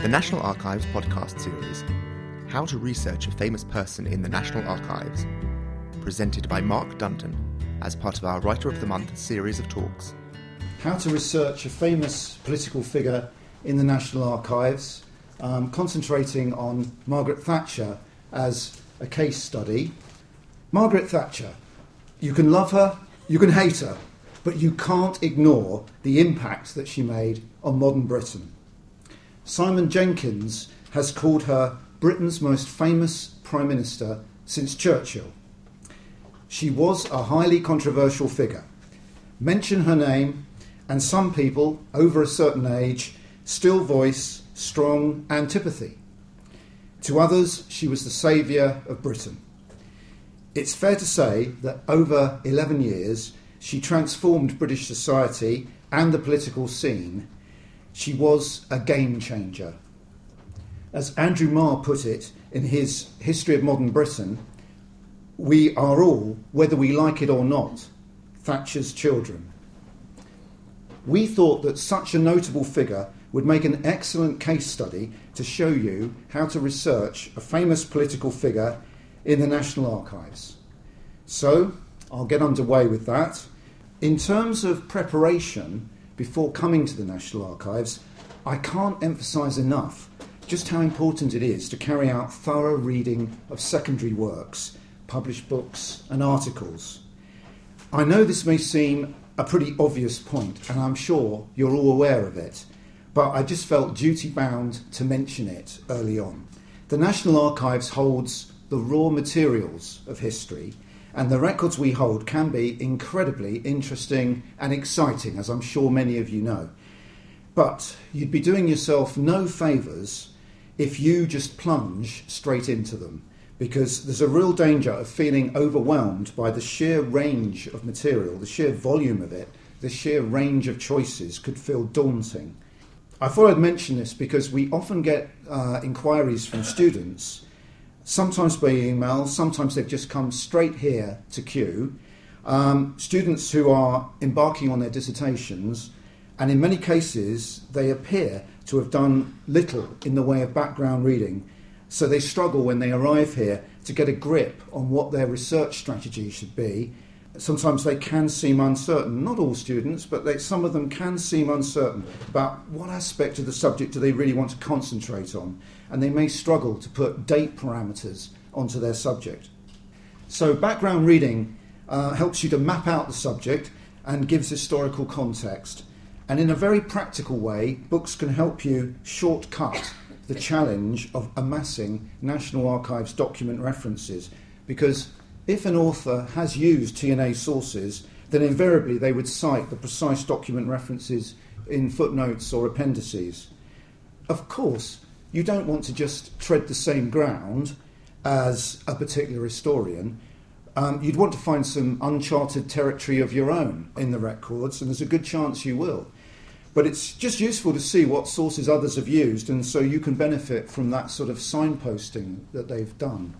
The National Archives podcast series How to Research a Famous Person in the National Archives, presented by Mark Dunton as part of our Writer of the Month series of talks. How to research a famous political figure in the National Archives, um, concentrating on Margaret Thatcher as a case study. Margaret Thatcher, you can love her, you can hate her, but you can't ignore the impact that she made on modern Britain. Simon Jenkins has called her Britain's most famous Prime Minister since Churchill. She was a highly controversial figure. Mention her name, and some people, over a certain age, still voice strong antipathy. To others, she was the saviour of Britain. It's fair to say that over 11 years, she transformed British society and the political scene. She was a game changer. As Andrew Marr put it in his History of Modern Britain, we are all, whether we like it or not, Thatcher's children. We thought that such a notable figure would make an excellent case study to show you how to research a famous political figure in the National Archives. So, I'll get underway with that. In terms of preparation before coming to the National Archives, I can't emphasise enough just how important it is to carry out thorough reading of secondary works, published books, and articles. I know this may seem a pretty obvious point, and I'm sure you're all aware of it, but I just felt duty bound to mention it early on. The National Archives holds the raw materials of history, and the records we hold can be incredibly interesting and exciting, as I'm sure many of you know. But you'd be doing yourself no favours if you just plunge straight into them, because there's a real danger of feeling overwhelmed by the sheer range of material, the sheer volume of it, the sheer range of choices could feel daunting. I thought I'd mention this because we often get uh, inquiries from students, sometimes by email, sometimes they've just come straight here to Kew. Um, students who are embarking on their dissertations, and in many cases, they appear to have done little in the way of background reading. So they struggle when they arrive here to get a grip on what their research strategy should be. Sometimes they can seem uncertain, not all students, but they, some of them can seem uncertain about what aspect of the subject do they really want to concentrate on, and they may struggle to put date parameters onto their subject. So, background reading uh, helps you to map out the subject and gives historical context. And in a very practical way, books can help you shortcut the challenge of amassing National Archives document references. Because if an author has used TNA sources, then invariably they would cite the precise document references in footnotes or appendices. Of course, you don't want to just tread the same ground as a particular historian. Um, you'd want to find some uncharted territory of your own in the records, and there's a good chance you will. But it's just useful to see what sources others have used, and so you can benefit from that sort of signposting that they've done.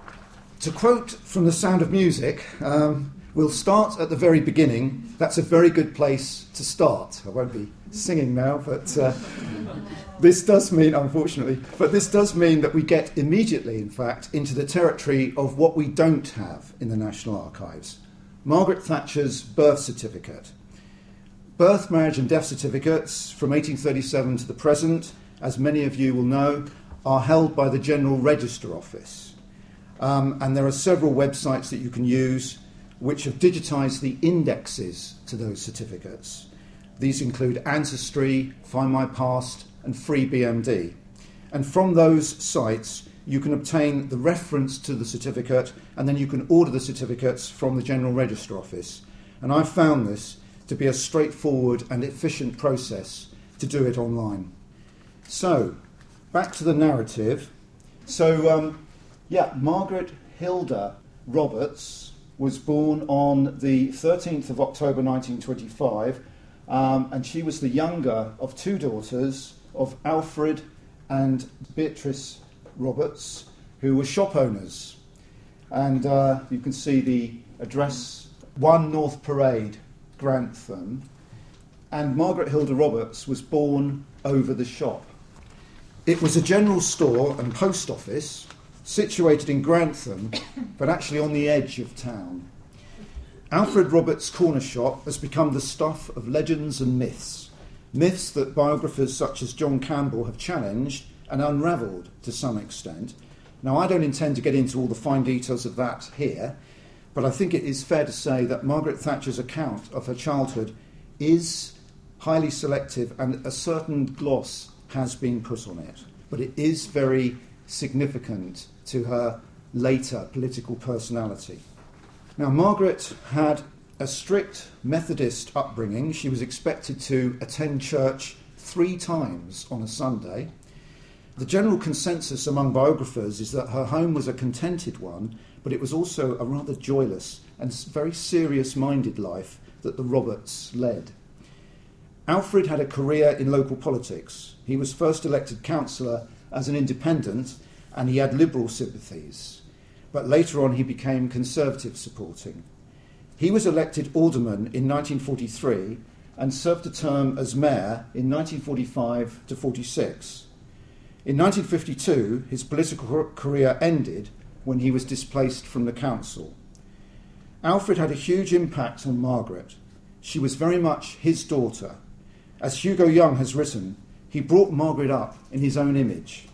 To quote from The Sound of Music, um, we'll start at the very beginning. That's a very good place to start. I won't be singing now, but uh, this does mean, unfortunately, but this does mean that we get immediately, in fact, into the territory of what we don't have in the National Archives Margaret Thatcher's birth certificate. Birth, marriage, and death certificates from 1837 to the present, as many of you will know, are held by the General Register Office. Um, and there are several websites that you can use which have digitised the indexes to those certificates. These include Ancestry, Find My Past, and FreeBMD. And from those sites, you can obtain the reference to the certificate, and then you can order the certificates from the General Register Office. And I've found this to be a straightforward and efficient process to do it online. So, back to the narrative. So, um, yeah, Margaret Hilda Roberts was born on the 13th of October 1925, um, and she was the younger of two daughters of Alfred and Beatrice Roberts, who were shop owners. And uh, you can see the address 1 North Parade, Grantham, and Margaret Hilda Roberts was born over the shop. It was a general store and post office situated in Grantham, but actually on the edge of town. Alfred Roberts' corner shop has become the stuff of legends and myths, myths that biographers such as John Campbell have challenged and unravelled to some extent. Now, I don't intend to get into all the fine details of that here, but I think it is fair to say that Margaret Thatcher's account of her childhood is highly selective and a certain gloss has been put on it. But it is very significant to her later political personality. Now, Margaret had a strict Methodist upbringing. She was expected to attend church three times on a Sunday. The general consensus among biographers is that her home was a contented one, but it was also a rather joyless and very serious minded life that the Roberts led. Alfred had a career in local politics. He was first elected councillor as an independent and he had liberal sympathies, but later on he became conservative supporting. He was elected alderman in 1943 and served a term as mayor in 1945 to 46. In 1952, his political career ended when he was displaced from the council. Alfred had a huge impact on Margaret. She was very much his daughter. As Hugo Young has written, he brought Margaret up in his own image.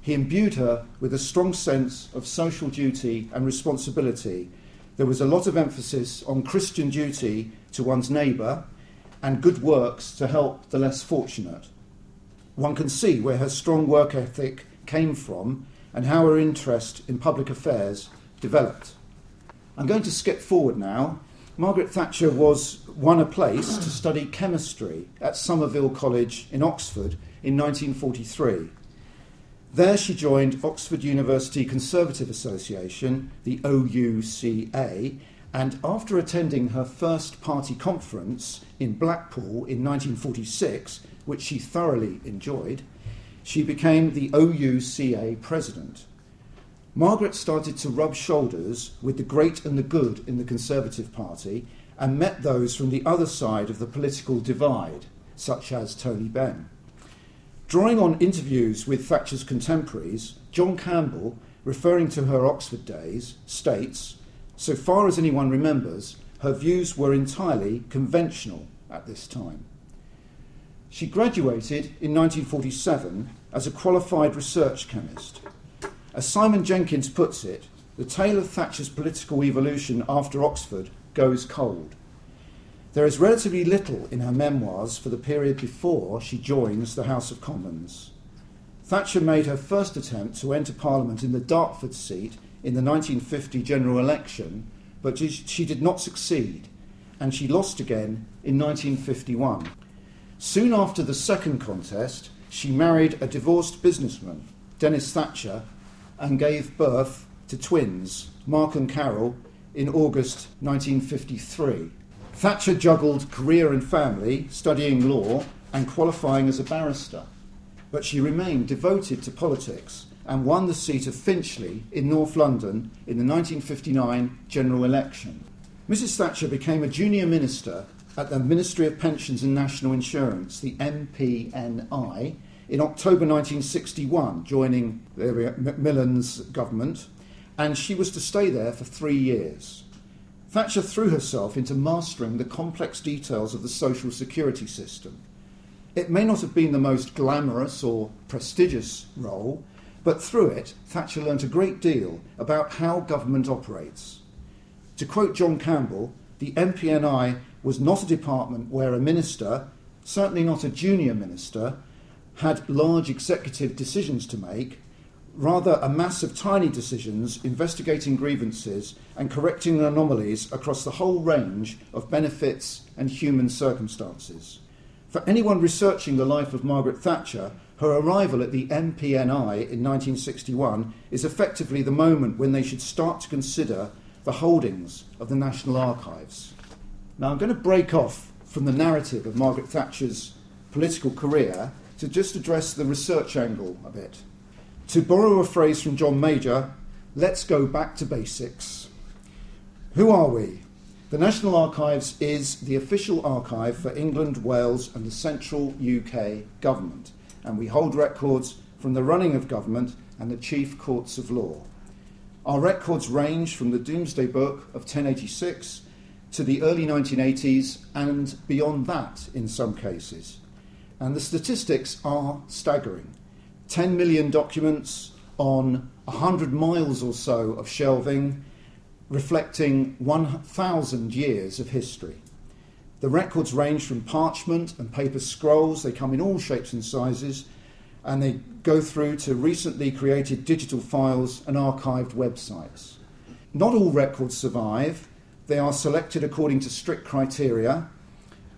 He imbued her with a strong sense of social duty and responsibility. There was a lot of emphasis on Christian duty to one's neighbour and good works to help the less fortunate. One can see where her strong work ethic came from and how her interest in public affairs developed. I'm going to skip forward now. Margaret Thatcher was won a place to study chemistry at Somerville College in Oxford in 1943. There she joined Oxford University Conservative Association, the OUCA, and after attending her first party conference in Blackpool in 1946, which she thoroughly enjoyed, she became the OUCA president. Margaret started to rub shoulders with the great and the good in the Conservative Party and met those from the other side of the political divide, such as Tony Benn. Drawing on interviews with Thatcher's contemporaries, John Campbell, referring to her Oxford days, states so far as anyone remembers, her views were entirely conventional at this time. She graduated in 1947 as a qualified research chemist. As Simon Jenkins puts it, the tale of Thatcher's political evolution after Oxford goes cold. There is relatively little in her memoirs for the period before she joins the House of Commons. Thatcher made her first attempt to enter Parliament in the Dartford seat in the 1950 general election, but she did not succeed, and she lost again in 1951. Soon after the second contest, she married a divorced businessman, Denis Thatcher, and gave birth to twins, Mark and Carol, in August 1953. Thatcher juggled career and family, studying law, and qualifying as a barrister. But she remained devoted to politics and won the seat of Finchley in North London in the 1959 general election. Mrs. Thatcher became a junior minister at the Ministry of Pensions and National Insurance, the MPNI, in October 1961, joining Macmillan's government, and she was to stay there for three years. Thatcher threw herself into mastering the complex details of the social security system. It may not have been the most glamorous or prestigious role, but through it, Thatcher learnt a great deal about how government operates. To quote John Campbell, the MPNI was not a department where a minister, certainly not a junior minister, had large executive decisions to make rather a mass of tiny decisions investigating grievances and correcting anomalies across the whole range of benefits and human circumstances. For anyone researching the life of Margaret Thatcher, her arrival at the MPNI in 1961 is effectively the moment when they should start to consider the holdings of the National Archives. Now, I'm going to break off from the narrative of Margaret Thatcher's political career to just address the research angle a bit. To borrow a phrase from John Major, let's go back to basics. Who are we? The National Archives is the official archive for England, Wales, and the central UK government, and we hold records from the running of government and the chief courts of law. Our records range from the Domesday Book of 1086 to the early 1980s and beyond that in some cases. And the statistics are staggering 10 million documents on 100 miles or so of shelving, reflecting 1,000 years of history. The records range from parchment and paper scrolls, they come in all shapes and sizes, and they go through to recently created digital files and archived websites. Not all records survive, they are selected according to strict criteria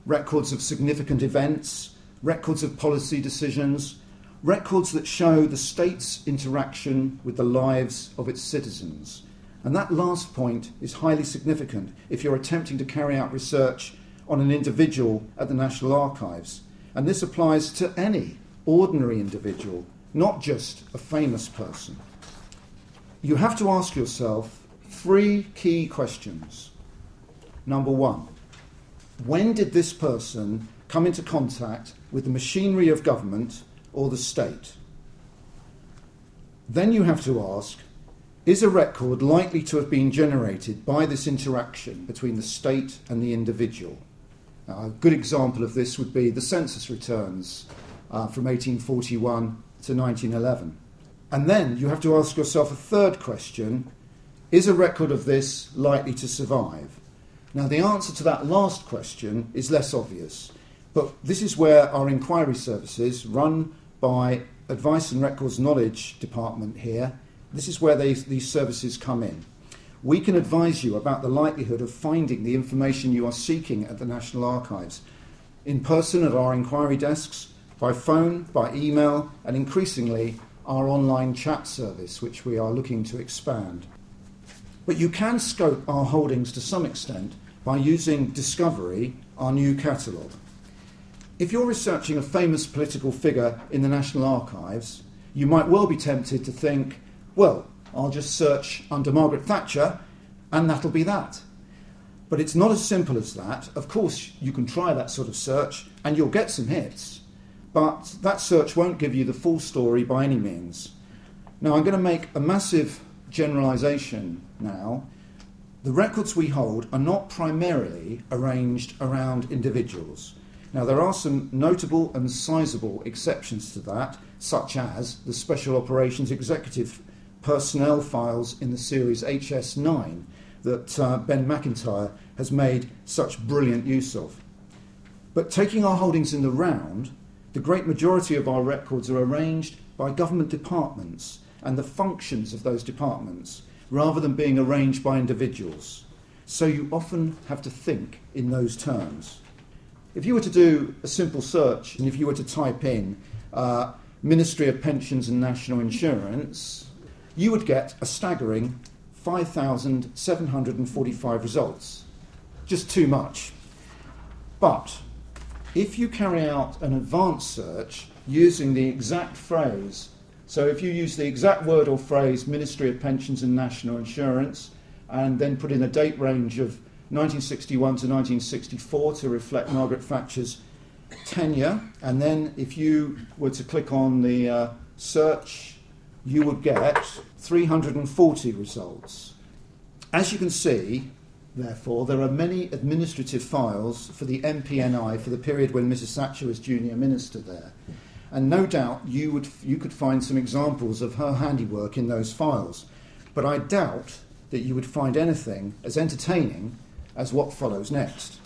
records of significant events, records of policy decisions, records that show the state's interaction with the lives of its citizens. And that last point is highly significant if you're attempting to carry out research on an individual at the National Archives. And this applies to any ordinary individual, not just a famous person. You have to ask yourself three key questions. Number one, when did this person come into contact with the machinery of government or the state? Then you have to ask is a record likely to have been generated by this interaction between the state and the individual? Now, a good example of this would be the census returns uh, from 1841 to 1911. And then you have to ask yourself a third question is a record of this likely to survive? Now, the answer to that last question is less obvious, but this is where our inquiry services, run by Advice and Records Knowledge Department here, this is where they, these services come in. We can advise you about the likelihood of finding the information you are seeking at the National Archives in person at our inquiry desks, by phone, by email, and increasingly our online chat service, which we are looking to expand. But you can scope our holdings to some extent by using Discovery, our new catalogue. If you're researching a famous political figure in the National Archives, you might well be tempted to think, well, I'll just search under Margaret Thatcher and that'll be that. But it's not as simple as that. Of course, you can try that sort of search and you'll get some hits, but that search won't give you the full story by any means. Now, I'm going to make a massive generalization now. The records we hold are not primarily arranged around individuals. Now, there are some notable and sizable exceptions to that, such as the Special Operations Executive personnel files in the series HS9 that uh, Ben Macintyre has made such brilliant use of. But taking our holdings in the round, the great majority of our records are arranged by government departments and the functions of those departments rather than being arranged by individuals. So you often have to think in those terms. If you were to do a simple search and if you were to type in uh, Ministry of Pensions and National Insurance, you would get a staggering 5,745 results. Just too much. But if you carry out an advanced search using the exact phrase, so if you use the exact word or phrase Ministry of Pensions and National Insurance, and then put in a date range of 1961 to 1964 to reflect Margaret Thatcher's tenure, and then if you were to click on the uh, search, you would get 340 results. As you can see, therefore, there are many administrative files for the MPNI for the period when Mrs. Thatcher was junior minister there. And no doubt you, would, you could find some examples of her handiwork in those files. But I doubt that you would find anything as entertaining as what follows next.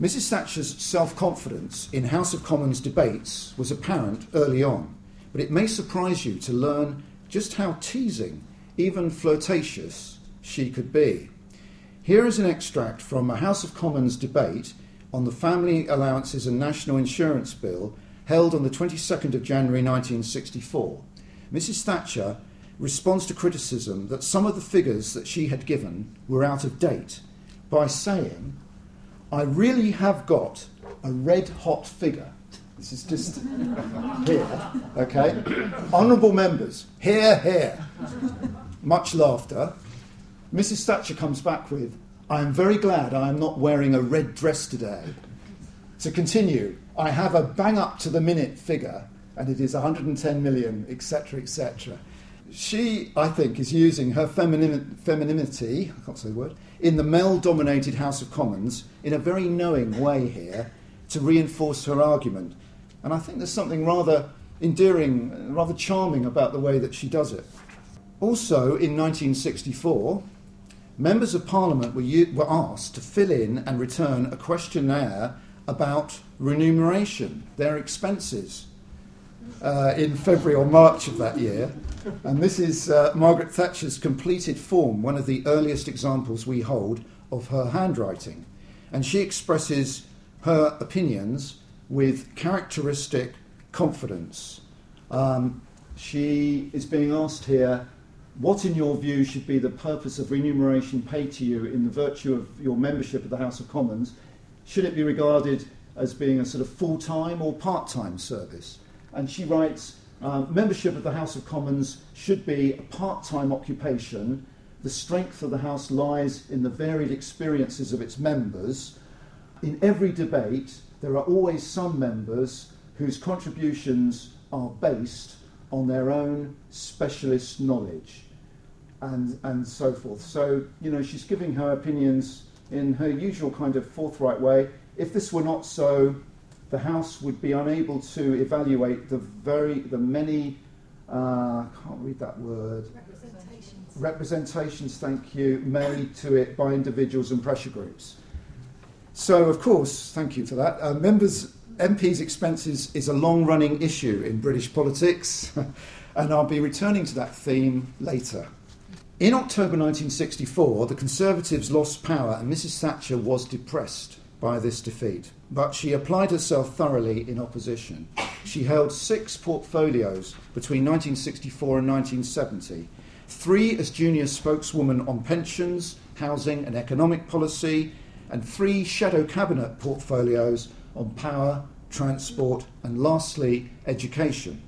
Mrs. Thatcher's self confidence in House of Commons debates was apparent early on, but it may surprise you to learn just how teasing, even flirtatious, she could be. Here is an extract from a House of Commons debate on the Family Allowances and National Insurance Bill held on the 22nd of January 1964. Mrs. Thatcher responds to criticism that some of the figures that she had given were out of date by saying, I really have got a red hot figure this is just here, okay? Honourable members, here, here. Much laughter. Mrs. Thatcher comes back with, I am very glad I am not wearing a red dress today. To continue, I have a bang up to the minute figure and it is 110 million, etc., etc. She, I think, is using her femini- femininity, I can't say the word, in the male dominated House of Commons in a very knowing way here to reinforce her argument. And I think there's something rather endearing, rather charming about the way that she does it. Also, in 1964, members of Parliament were, u- were asked to fill in and return a questionnaire about remuneration, their expenses, uh, in February or March of that year. And this is uh, Margaret Thatcher's completed form, one of the earliest examples we hold of her handwriting. And she expresses her opinions with characteristic confidence. Um, she is being asked here what, in your view, should be the purpose of remuneration paid to you in the virtue of your membership of the House of Commons? Should it be regarded as being a sort of full time or part time service? And she writes um, membership of the House of Commons should be a part time occupation. The strength of the House lies in the varied experiences of its members. In every debate, there are always some members whose contributions are based on their own specialist knowledge and, and so forth. So, you know, she's giving her opinions in her usual kind of forthright way. If this were not so, the House would be unable to evaluate the very, the many, uh, I can't read that word. Representations. Representations, thank you, made to it by individuals and pressure groups. So, of course, thank you for that. Uh, members, MPs' expenses is a long running issue in British politics, and I'll be returning to that theme later. In October 1964, the Conservatives lost power and Mrs. Thatcher was depressed by this defeat. But she applied herself thoroughly in opposition. She held six portfolios between 1964 and 1970 three as junior spokeswoman on pensions, housing, and economic policy, and three shadow cabinet portfolios on power, transport, and lastly, education.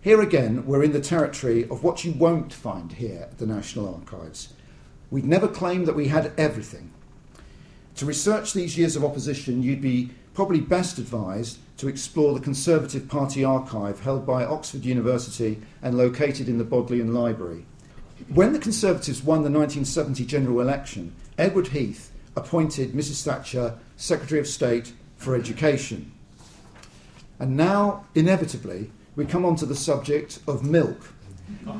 Here again, we're in the territory of what you won't find here at the National Archives. We'd never claimed that we had everything. To research these years of opposition, you'd be probably best advised to explore the Conservative Party archive held by Oxford University and located in the Bodleian Library. When the Conservatives won the 1970 general election, Edward Heath appointed Mrs. Thatcher Secretary of State for Education. And now, inevitably, we come on to the subject of milk,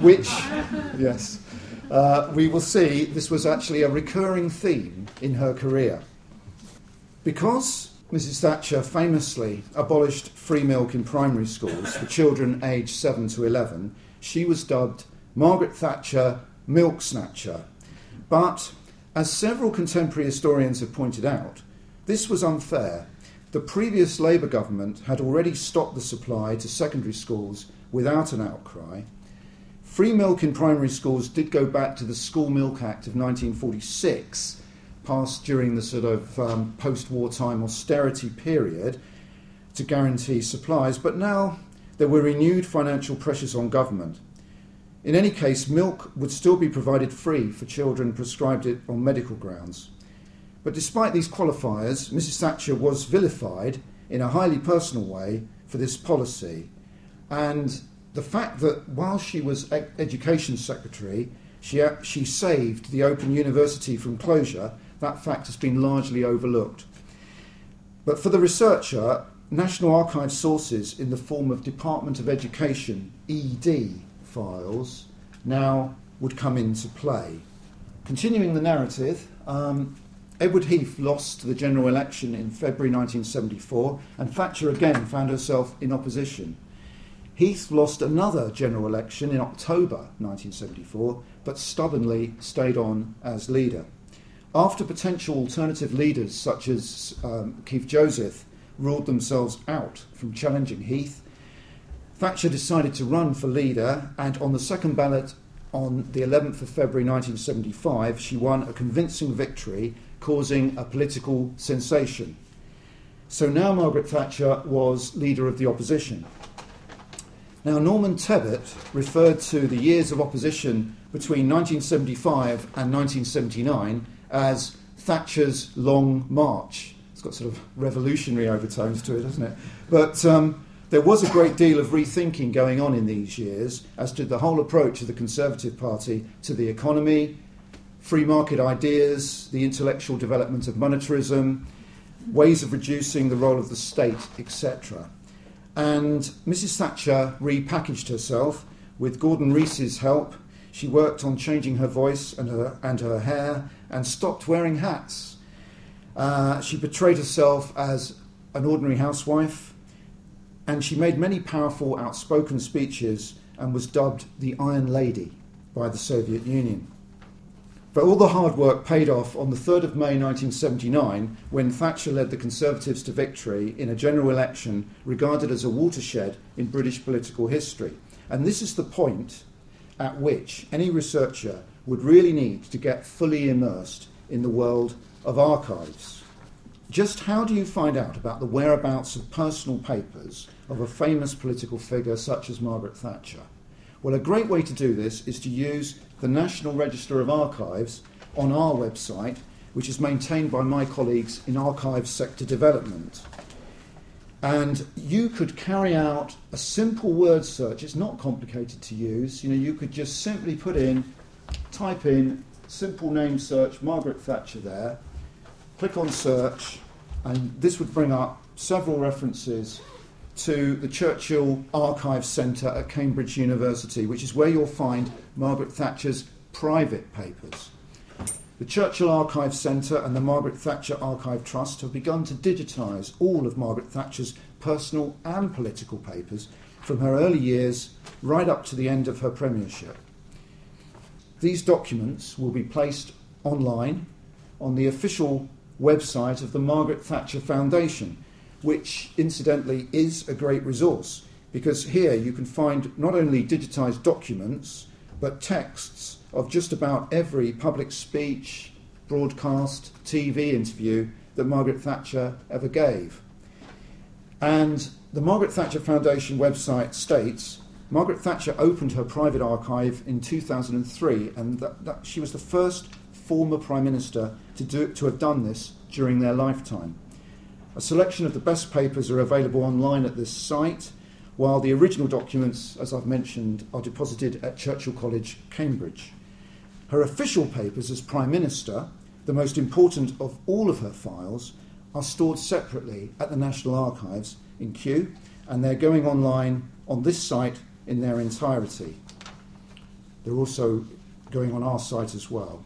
which, yes, uh, we will see this was actually a recurring theme in her career. Because Mrs. Thatcher famously abolished free milk in primary schools for children aged 7 to 11, she was dubbed Margaret Thatcher Milk Snatcher. But, as several contemporary historians have pointed out, this was unfair. The previous Labour government had already stopped the supply to secondary schools without an outcry. Free milk in primary schools did go back to the School Milk Act of 1946, passed during the sort of um, post wartime austerity period to guarantee supplies, but now there were renewed financial pressures on government. In any case, milk would still be provided free for children prescribed it on medical grounds. But despite these qualifiers, Mrs. Thatcher was vilified in a highly personal way for this policy. And the fact that while she was Education Secretary, she, she saved the Open University from closure, that fact has been largely overlooked. But for the researcher, National Archives sources in the form of Department of Education, ED, files now would come into play. Continuing the narrative, um, Edward Heath lost the general election in February 1974, and Thatcher again found herself in opposition. Heath lost another general election in October 1974, but stubbornly stayed on as leader. After potential alternative leaders such as um, Keith Joseph ruled themselves out from challenging Heath, Thatcher decided to run for leader, and on the second ballot on the 11th of February 1975, she won a convincing victory, causing a political sensation. So now Margaret Thatcher was leader of the opposition. Now, Norman Tebbit referred to the years of opposition between 1975 and 1979 as Thatcher's Long March. It's got sort of revolutionary overtones to it, doesn't it? But um, There was a great deal of rethinking going on in these years as to the whole approach of the Conservative Party to the economy, free market ideas, the intellectual development of monetarism, ways of reducing the role of the state, etc. And Mrs. Thatcher repackaged herself with Gordon Reece's help. She worked on changing her voice and her, and her hair and stopped wearing hats. Uh, she portrayed herself as an ordinary housewife and she made many powerful, outspoken speeches and was dubbed the Iron Lady by the Soviet Union. But all the hard work paid off on the 3rd of May 1979 when Thatcher led the Conservatives to victory in a general election regarded as a watershed in British political history. And this is the point at which any researcher would really need to get fully immersed in the world of archives. Just how do you find out about the whereabouts of personal papers of a famous political figure such as Margaret Thatcher? Well, a great way to do this is to use the National Register of Archives on our website, which is maintained by my colleagues in Archives Sector Development. And you could carry out a simple word search. It's not complicated to use. You know, you could just simply put in, type in, simple name search, Margaret Thatcher there, click on search, and this would bring up several references to the Churchill Archives Centre at Cambridge University, which is where you'll find Margaret Thatcher's private papers. The Churchill Archive Centre and the Margaret Thatcher Archive Trust have begun to digitise all of Margaret Thatcher's personal and political papers from her early years right up to the end of her premiership. These documents will be placed online on the official website of the Margaret Thatcher Foundation, which incidentally is a great resource because here you can find not only digitised documents but texts of just about every public speech, broadcast, TV interview that Margaret Thatcher ever gave. And the Margaret Thatcher Foundation website states Margaret Thatcher opened her private archive in 2003, and that, that she was the first former Prime Minister to, do, to have done this during their lifetime. A selection of the best papers are available online at this site, while the original documents, as I've mentioned, are deposited at Churchill College, Cambridge. Her official papers as Prime Minister, the most important of all of her files, are stored separately at the National Archives in Kew, and they're going online on this site in their entirety. They're also going on our site as well.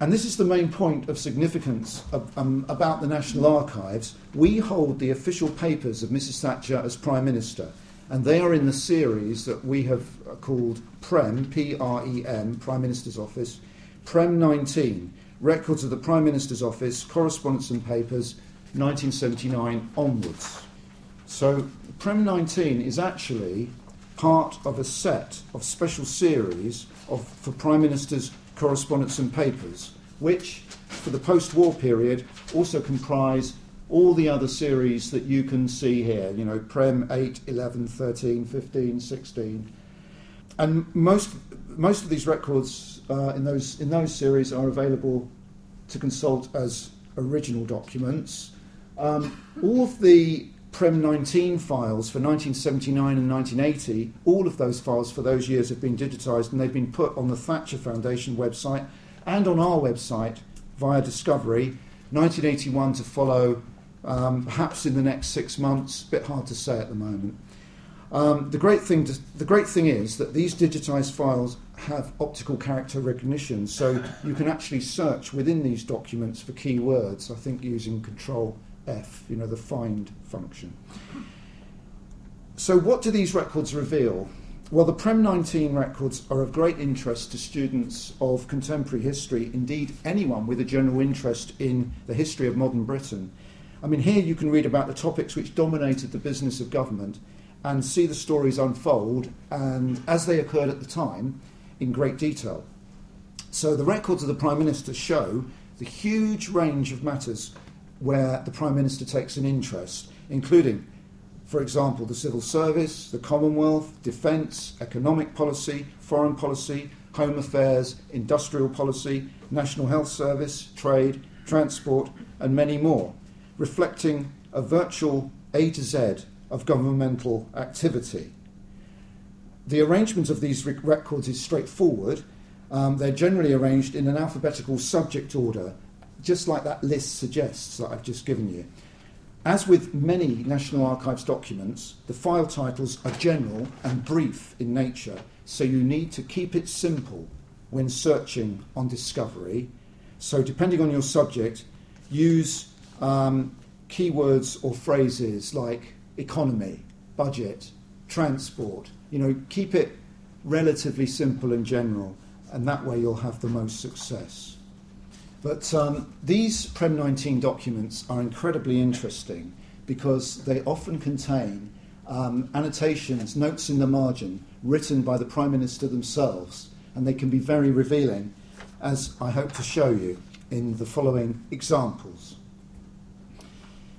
And this is the main point of significance of, um, about the National Archives. We hold the official papers of Mrs. Thatcher as Prime Minister, and they are in the series that we have uh, called PREM, P R E M, Prime Minister's Office, PREM 19, Records of the Prime Minister's Office, Correspondence and Papers, 1979 onwards. So, PREM 19 is actually part of a set of special series of, for Prime Ministers correspondence and papers, which, for the post war period, also comprise all the other series that you can see here, you know, Prem 8, 11, 13, 15, 16. And most, most of these records uh, in, those, in those series are available to consult as original documents. Um, all of the Prem 19 files for 1979 and 1980, all of those files for those years have been digitised and they've been put on the Thatcher Foundation website and on our website via Discovery. 1981 to follow, um, perhaps in the next six months, a bit hard to say at the moment. Um, the, great thing to, the great thing is that these digitised files have optical character recognition, so you can actually search within these documents for keywords, I think using Control F, you know, the find function. So, what do these records reveal? Well, the Prem 19 records are of great interest to students of contemporary history, indeed, anyone with a general interest in the history of modern Britain. I mean, here you can read about the topics which dominated the business of government and see the stories unfold and as they occurred at the time in great detail. So, the records of the Prime Minister show the huge range of matters where the Prime Minister takes an interest, including, for example, the civil service, the Commonwealth, defence, economic policy, foreign policy, home affairs, industrial policy, national health service, trade, transport, and many more, reflecting a virtual A to Z of governmental activity. The arrangement of these records is straightforward. Um, they're generally arranged in an alphabetical subject order, just like that list suggests that I've just given you. As with many National Archives documents, the file titles are general and brief in nature, so you need to keep it simple when searching on discovery. So, depending on your subject, use um, keywords or phrases like economy, budget, transport. You know, keep it relatively simple and general, and that way you'll have the most success. But um, these Prem 19 documents are incredibly interesting because they often contain um, annotations, notes in the margin, written by the Prime Minister themselves, and they can be very revealing, as I hope to show you in the following examples.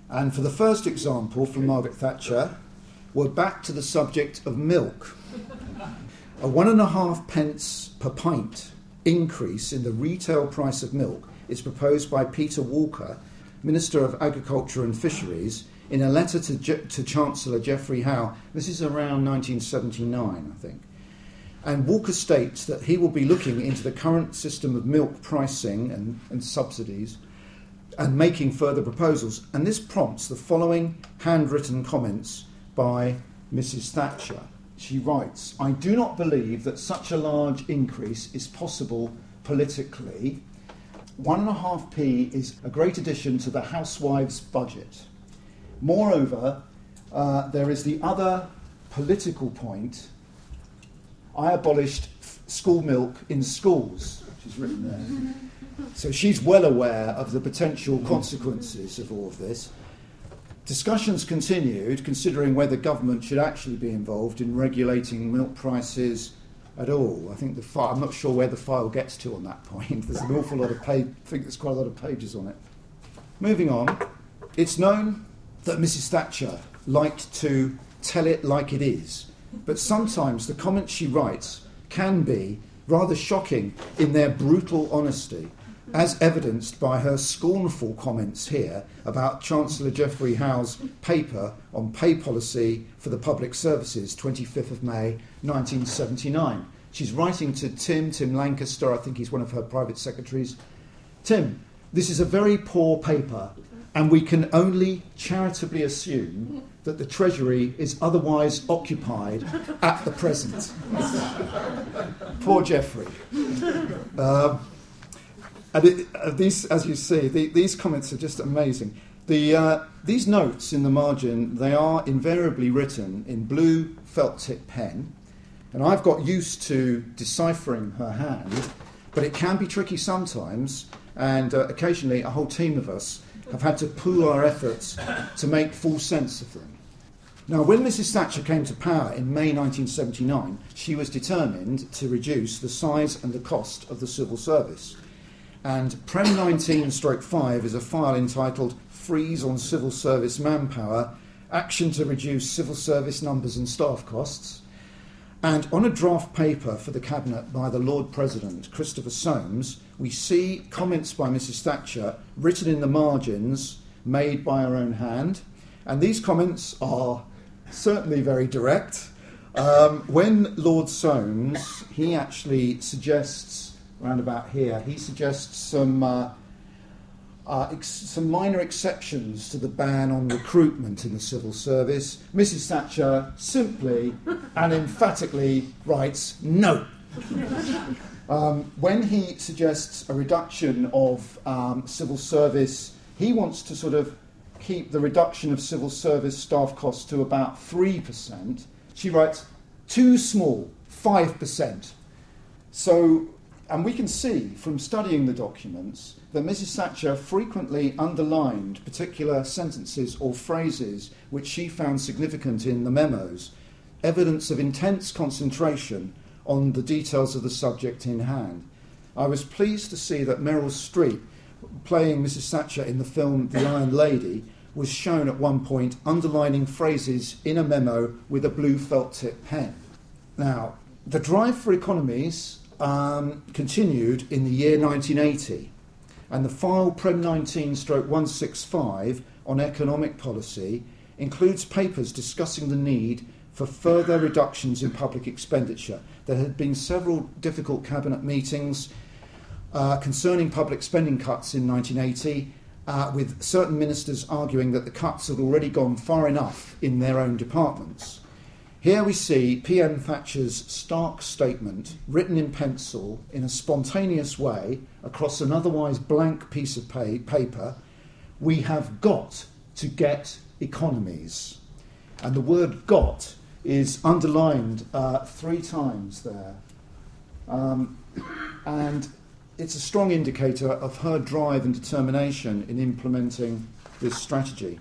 And for the first example from Margaret Thatcher, we're back to the subject of milk. A one and a half pence per pint increase in the retail price of milk is proposed by Peter Walker, Minister of Agriculture and Fisheries, in a letter to, to Chancellor Geoffrey Howe. This is around 1979, I think. And Walker states that he will be looking into the current system of milk pricing and, and subsidies and making further proposals. And this prompts the following handwritten comments by Mrs. Thatcher. She writes I do not believe that such a large increase is possible politically one and a half p is a great addition to the housewives' budget. Moreover, uh, there is the other political point. I abolished f- school milk in schools, which is written there. So she's well aware of the potential consequences of all of this. Discussions continued, considering whether government should actually be involved in regulating milk prices at all. I think the file, I'm not sure where the file gets to on that point. There's an awful lot of page, I think there's quite a lot of pages on it. Moving on, it's known that Mrs. Thatcher liked to tell it like it is, but sometimes the comments she writes can be rather shocking in their brutal honesty, as evidenced by her scornful comments here about Chancellor Geoffrey Howe's paper on pay policy for the public services, 25th of May 1979. She's writing to Tim, Tim Lankester, I think he's one of her private secretaries. Tim, this is a very poor paper, and we can only charitably assume that the Treasury is otherwise occupied at the present. poor Geoffrey. Uh, and it, uh, these, as you see, the, these comments are just amazing. The, uh, these notes in the margin, they are invariably written in blue felt tip pen, and I've got used to deciphering her hand, but it can be tricky sometimes, and uh, occasionally a whole team of us have had to pool our efforts to make full sense of them. Now, when Mrs. Thatcher came to power in May 1979, she was determined to reduce the size and the cost of the civil service. And Prem 19 stroke 5 is a file entitled Freeze on Civil Service Manpower Action to Reduce Civil Service Numbers and Staff Costs. And on a draft paper for the Cabinet by the Lord President, Christopher Soames, we see comments by Mrs. Thatcher written in the margins, made by her own hand. And these comments are certainly very direct. Um, when Lord Soames, he actually suggests, around about here, he suggests some. Uh, uh, ex- some minor exceptions to the ban on recruitment in the civil service. Mrs. Thatcher simply and emphatically writes no. Um, when he suggests a reduction of um, civil service, he wants to sort of keep the reduction of civil service staff costs to about 3%. She writes, too small, 5%. So, and we can see from studying the documents that Mrs. Thatcher frequently underlined particular sentences or phrases which she found significant in the memos, evidence of intense concentration on the details of the subject in hand. I was pleased to see that Meryl Streep, playing Mrs. Thatcher in the film The Iron Lady, was shown at one point underlining phrases in a memo with a blue felt tip pen. Now, the drive for economies um, continued in the year 1980 and the file Prem 19 stroke 165 on economic policy includes papers discussing the need for further reductions in public expenditure. There had been several difficult cabinet meetings uh, concerning public spending cuts in 1980, uh, with certain ministers arguing that the cuts had already gone far enough in their own departments. Here we see PM Thatcher's stark statement, written in pencil in a spontaneous way across an otherwise blank piece of pay- paper. We have got to get economies. And the word got is underlined uh, three times there. Um, and it's a strong indicator of her drive and determination in implementing this strategy.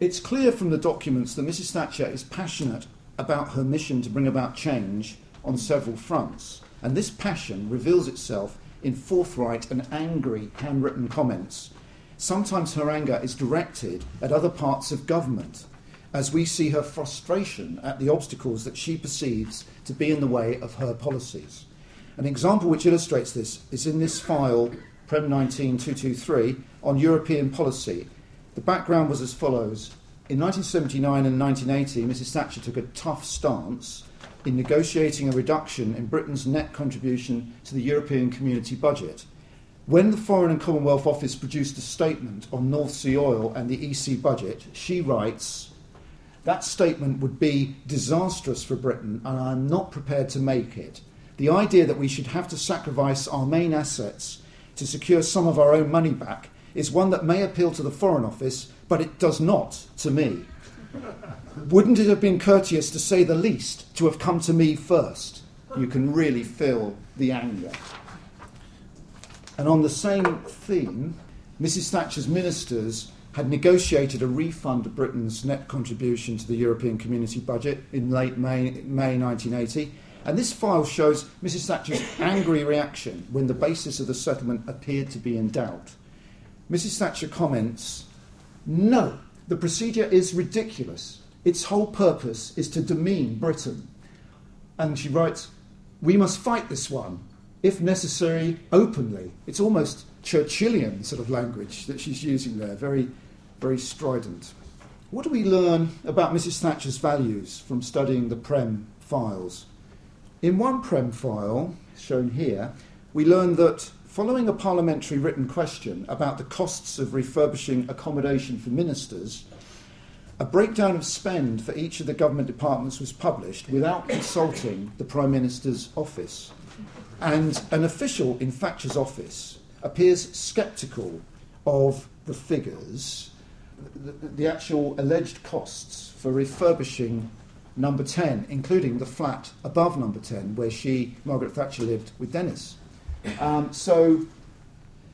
It's clear from the documents that Mrs. Thatcher is passionate about her mission to bring about change on several fronts, and this passion reveals itself in forthright and angry handwritten comments. Sometimes her anger is directed at other parts of government, as we see her frustration at the obstacles that she perceives to be in the way of her policies. An example which illustrates this is in this file, Prem 19223, on European policy, the background was as follows. In 1979 and 1980, Mrs. Thatcher took a tough stance in negotiating a reduction in Britain's net contribution to the European community budget. When the Foreign and Commonwealth Office produced a statement on North Sea oil and the EC budget, she writes, That statement would be disastrous for Britain, and I'm not prepared to make it. The idea that we should have to sacrifice our main assets to secure some of our own money back is one that may appeal to the Foreign Office, but it does not to me. Wouldn't it have been courteous, to say the least, to have come to me first? You can really feel the anger. And on the same theme, Mrs. Thatcher's ministers had negotiated a refund of Britain's net contribution to the European community budget in late May, May 1980. And this file shows Mrs. Thatcher's angry reaction when the basis of the settlement appeared to be in doubt. Mrs. Thatcher comments No, the procedure is ridiculous. Its whole purpose is to demean Britain. And she writes, We must fight this one, if necessary, openly. It's almost Churchillian sort of language that she's using there, very, very strident. What do we learn about Mrs. Thatcher's values from studying the Prem files? In one Prem file, shown here, we learn that Following a parliamentary written question about the costs of refurbishing accommodation for ministers, a breakdown of spend for each of the government departments was published without consulting the Prime Minister's office. And an official in Thatcher's office appears sceptical of the figures, the, the actual alleged costs for refurbishing number 10, including the flat above number 10, where she, Margaret Thatcher, lived with Denis. Um, so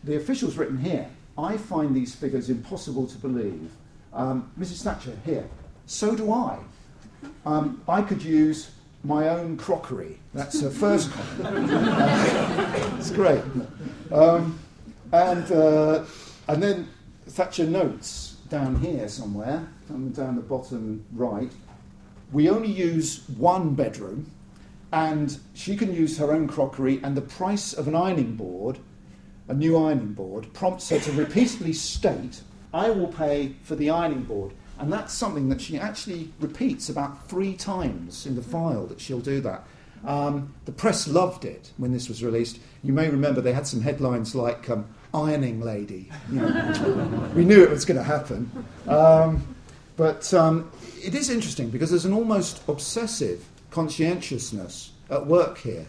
the officials written here, I find these figures impossible to believe. Um, Mrs. Thatcher, here, so do I. Um, I could use my own crockery. That's her first comment. it's great. Um, and, uh, and then Thatcher notes down here somewhere, down the bottom right, we only use one bedroom and she can use her own crockery, and the price of an ironing board, a new ironing board, prompts her to repeatedly state, I will pay for the ironing board. And that's something that she actually repeats about three times in the file that she'll do that. Um, the press loved it when this was released. You may remember they had some headlines like um, "Ironing Lady." You know, we knew it was going to happen, um, but um, it is interesting because there's an almost obsessive conscientiousness at work here.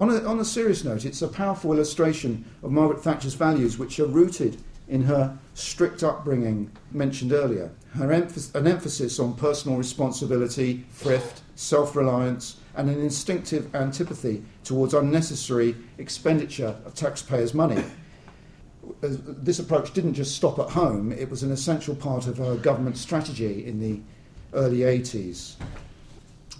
On a, on a serious note, it's a powerful illustration of Margaret Thatcher's values, which are rooted in her strict upbringing mentioned earlier. Her emph- an emphasis on personal responsibility, thrift, self reliance, and an instinctive antipathy towards unnecessary expenditure of taxpayers' money. Uh, this approach didn't just stop at home, it was an essential part of her government strategy in the early 80s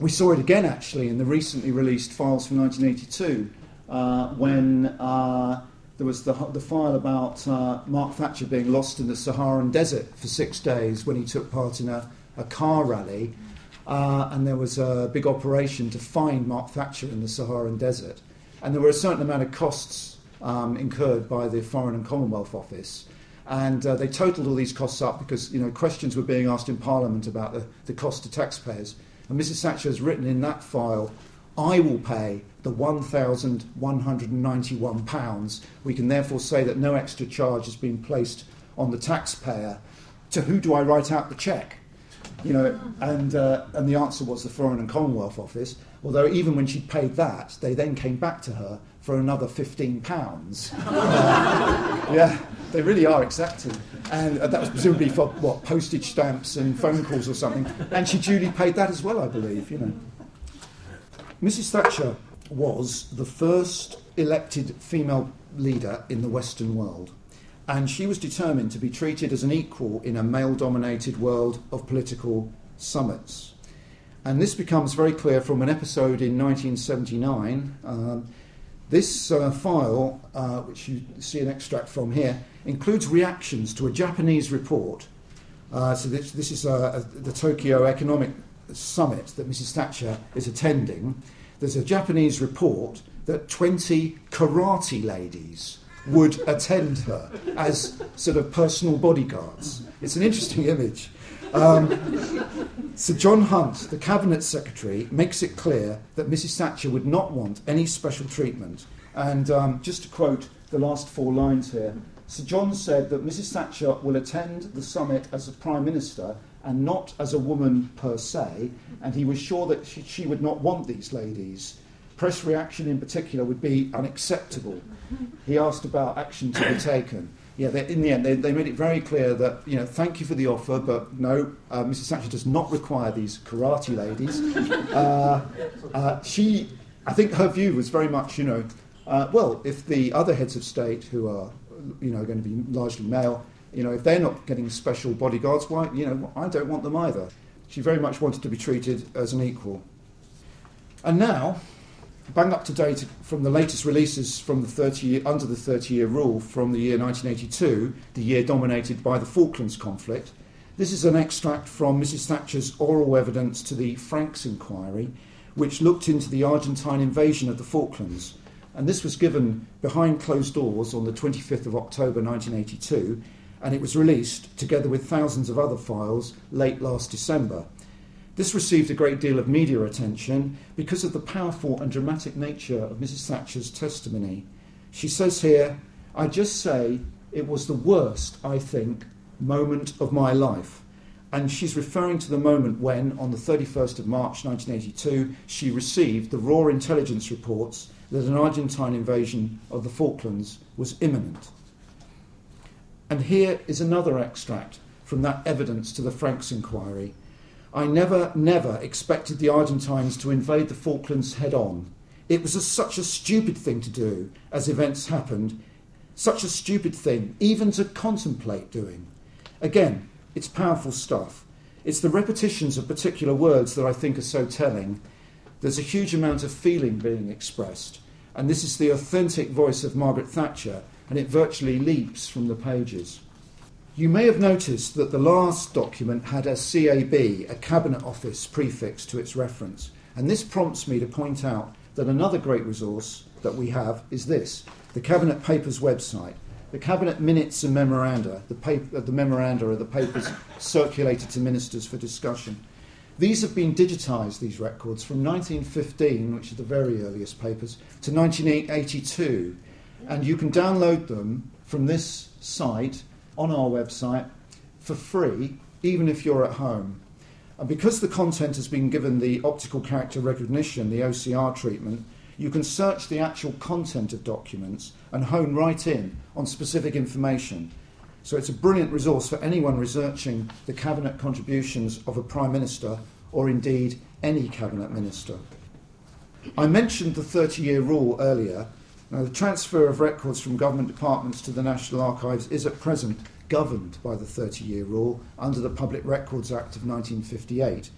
we saw it again actually in the recently released files from 1982 uh, when uh, there was the, the file about uh, Mark Thatcher being lost in the Saharan desert for six days when he took part in a, a car rally. Uh, and there was a big operation to find Mark Thatcher in the Saharan desert. And there were a certain amount of costs um, incurred by the Foreign and Commonwealth Office. And uh, they totaled all these costs up because you know questions were being asked in Parliament about the, the cost to taxpayers. And Mrs. Thatcher has written in that file, I will pay the £1,191. We can therefore say that no extra charge has been placed on the taxpayer. To who do I write out the cheque? You know, and, uh, and the answer was the Foreign and Commonwealth Office. Although even when she'd paid that, they then came back to her for another fifteen pounds. yeah, they really are exacting, and uh, that was presumably for what postage stamps and phone calls or something. And she duly paid that as well, I believe. You know, Mrs. Thatcher was the first elected female leader in the Western world. And she was determined to be treated as an equal in a male dominated world of political summits. And this becomes very clear from an episode in 1979. Um, this uh, file, uh, which you see an extract from here, includes reactions to a Japanese report. Uh, so, this, this is uh, the Tokyo Economic Summit that Mrs. Thatcher is attending. There's a Japanese report that 20 karate ladies would attend her as sort of personal bodyguards. It's an interesting image. Um, Sir John Hunt, the Cabinet Secretary, makes it clear that Mrs. Thatcher would not want any special treatment. And um, just to quote the last four lines here Sir John said that Mrs. Thatcher will attend the summit as a Prime Minister and not as a woman per se, and he was sure that she, she would not want these ladies. Press reaction in particular would be unacceptable. He asked about action to be taken yeah, they, in the end, they, they made it very clear that, you know, thank you for the offer, but no, uh, Mrs. Thatcher does not require these karate ladies. Uh, uh, she, I think her view was very much, you know, uh, well, if the other heads of state who are, you know, going to be largely male, you know, if they're not getting special bodyguards, why, you know, I don't want them either. She very much wanted to be treated as an equal. And now, bang up to date from the latest releases from the 30 year, under the 30 year rule from the year 1982, the year dominated by the Falklands conflict. This is an extract from Mrs. Thatcher's oral evidence to the Franks inquiry, which looked into the Argentine invasion of the Falklands. And this was given behind closed doors on the 25th of October 1982, and it was released together with thousands of other files late last December. This received a great deal of media attention because of the powerful and dramatic nature of Mrs. Thatcher's testimony. She says here, I just say it was the worst, I think, moment of my life. And she's referring to the moment when, on the 31st of March 1982, she received the raw intelligence reports that an Argentine invasion of the Falklands was imminent. And here is another extract from that evidence to the Franks inquiry I never, never expected the Argentines to invade the Falklands head on. It was a, such a stupid thing to do as events happened, such a stupid thing even to contemplate doing. Again, it's powerful stuff. It's the repetitions of particular words that I think are so telling. There's a huge amount of feeling being expressed, and this is the authentic voice of Margaret Thatcher, and it virtually leaps from the pages. You may have noticed that the last document had a CAB, a Cabinet Office prefix to its reference, and this prompts me to point out that another great resource that we have is this the Cabinet Papers website. The Cabinet Minutes and Memoranda, the, paper, uh, the memoranda are the papers circulated to ministers for discussion. These have been digitised, these records, from 1915, which is the very earliest papers, to 1982. And you can download them from this site on our website for free, even if you're at home. And because the content has been given the optical character recognition, the OCR treatment, you can search the actual content of documents and hone right in on specific information. So it's a brilliant resource for anyone researching the cabinet contributions of a Prime Minister or indeed any cabinet minister. I mentioned the 30 year rule earlier, now, the transfer of records from government departments to the National Archives is at present governed by the 30 year rule under the Public Records Act of 1958.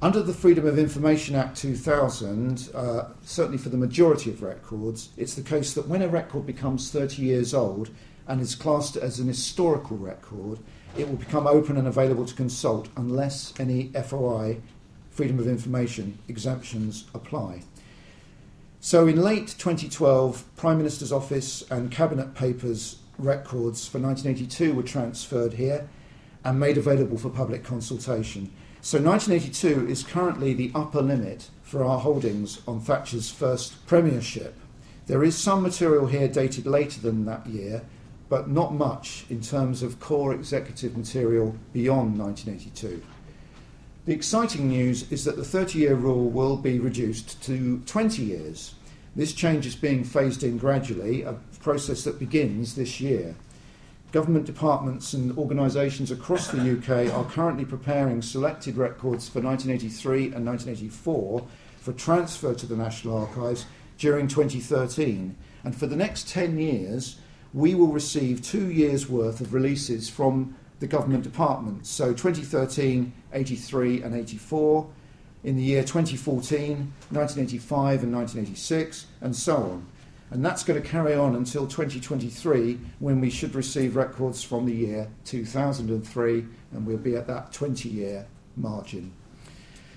Under the Freedom of Information Act 2000, uh, certainly for the majority of records, it's the case that when a record becomes 30 years old and is classed as an historical record, it will become open and available to consult unless any FOI, Freedom of Information, exemptions apply. So in late 2012, Prime Minister's Office and Cabinet Papers records for 1982 were transferred here and made available for public consultation. So 1982 is currently the upper limit for our holdings on Thatcher's first premiership. There is some material here dated later than that year, but not much in terms of core executive material beyond 1982. The exciting news is that the 30 year rule will be reduced to 20 years. This change is being phased in gradually, a process that begins this year. Government departments and organisations across the UK are currently preparing selected records for 1983 and 1984 for transfer to the National Archives during 2013. And for the next 10 years, we will receive two years' worth of releases from the government departments. So 2013, 83, and 84. In the year 2014, 1985, and 1986, and so on. And that's going to carry on until 2023 when we should receive records from the year 2003 and we'll be at that 20 year margin.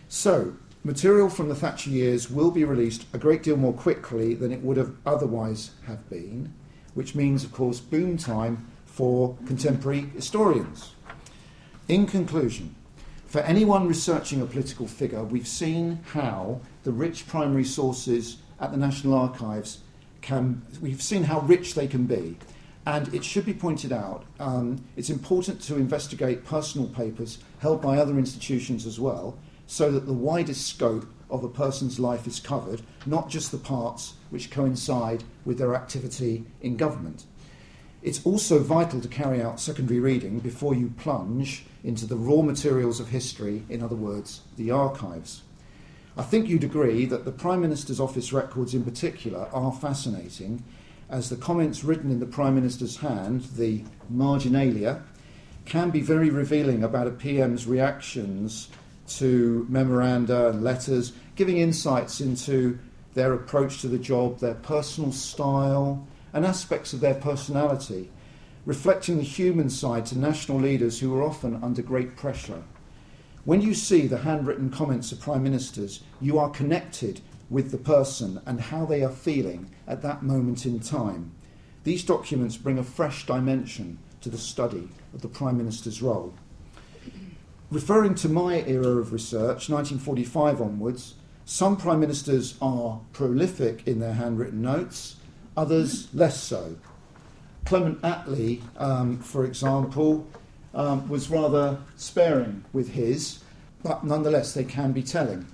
So, material from the Thatcher years will be released a great deal more quickly than it would have otherwise have been, which means, of course, boom time for contemporary historians. In conclusion, for anyone researching a political figure, we've seen how the rich primary sources at the National Archives can, we've seen how rich they can be. And it should be pointed out, um, it's important to investigate personal papers held by other institutions as well, so that the widest scope of a person's life is covered, not just the parts which coincide with their activity in government. It's also vital to carry out secondary reading before you plunge into the raw materials of history, in other words, the archives. I think you'd agree that the Prime Minister's office records in particular are fascinating, as the comments written in the Prime Minister's hand, the marginalia, can be very revealing about a PM's reactions to memoranda and letters, giving insights into their approach to the job, their personal style, and aspects of their personality, reflecting the human side to national leaders who are often under great pressure. When you see the handwritten comments of prime ministers, you are connected with the person and how they are feeling at that moment in time. These documents bring a fresh dimension to the study of the prime minister's role. Referring to my era of research, 1945 onwards, some prime ministers are prolific in their handwritten notes, others less so. Clement Attlee, um, for example, um, was rather sparing with his, but nonetheless they can be telling.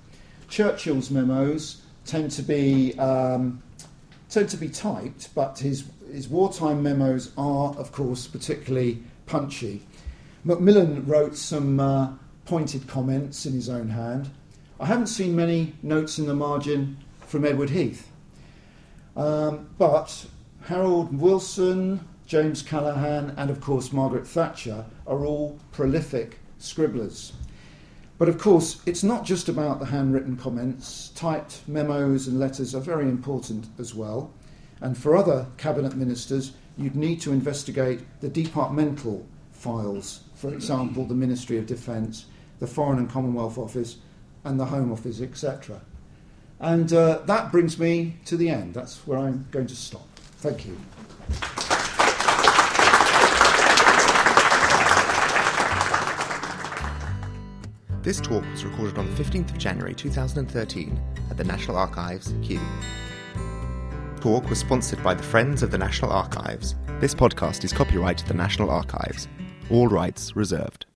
Churchill's memos tend to be um, tend to be typed, but his his wartime memos are, of course, particularly punchy. Macmillan wrote some uh, pointed comments in his own hand. I haven't seen many notes in the margin from Edward Heath, um, but Harold Wilson, James Callaghan, and of course Margaret Thatcher are all prolific scribblers. But of course, it's not just about the handwritten comments. Typed memos and letters are very important as well. And for other cabinet ministers, you'd need to investigate the departmental files, for example, the Ministry of Defence, the Foreign and Commonwealth Office, and the Home Office, etc. And uh, that brings me to the end. That's where I'm going to stop. Thank you. This talk was recorded on the 15th of January 2013 at the National Archives, Kew. Talk was sponsored by the Friends of the National Archives. This podcast is copyright to the National Archives. All rights reserved.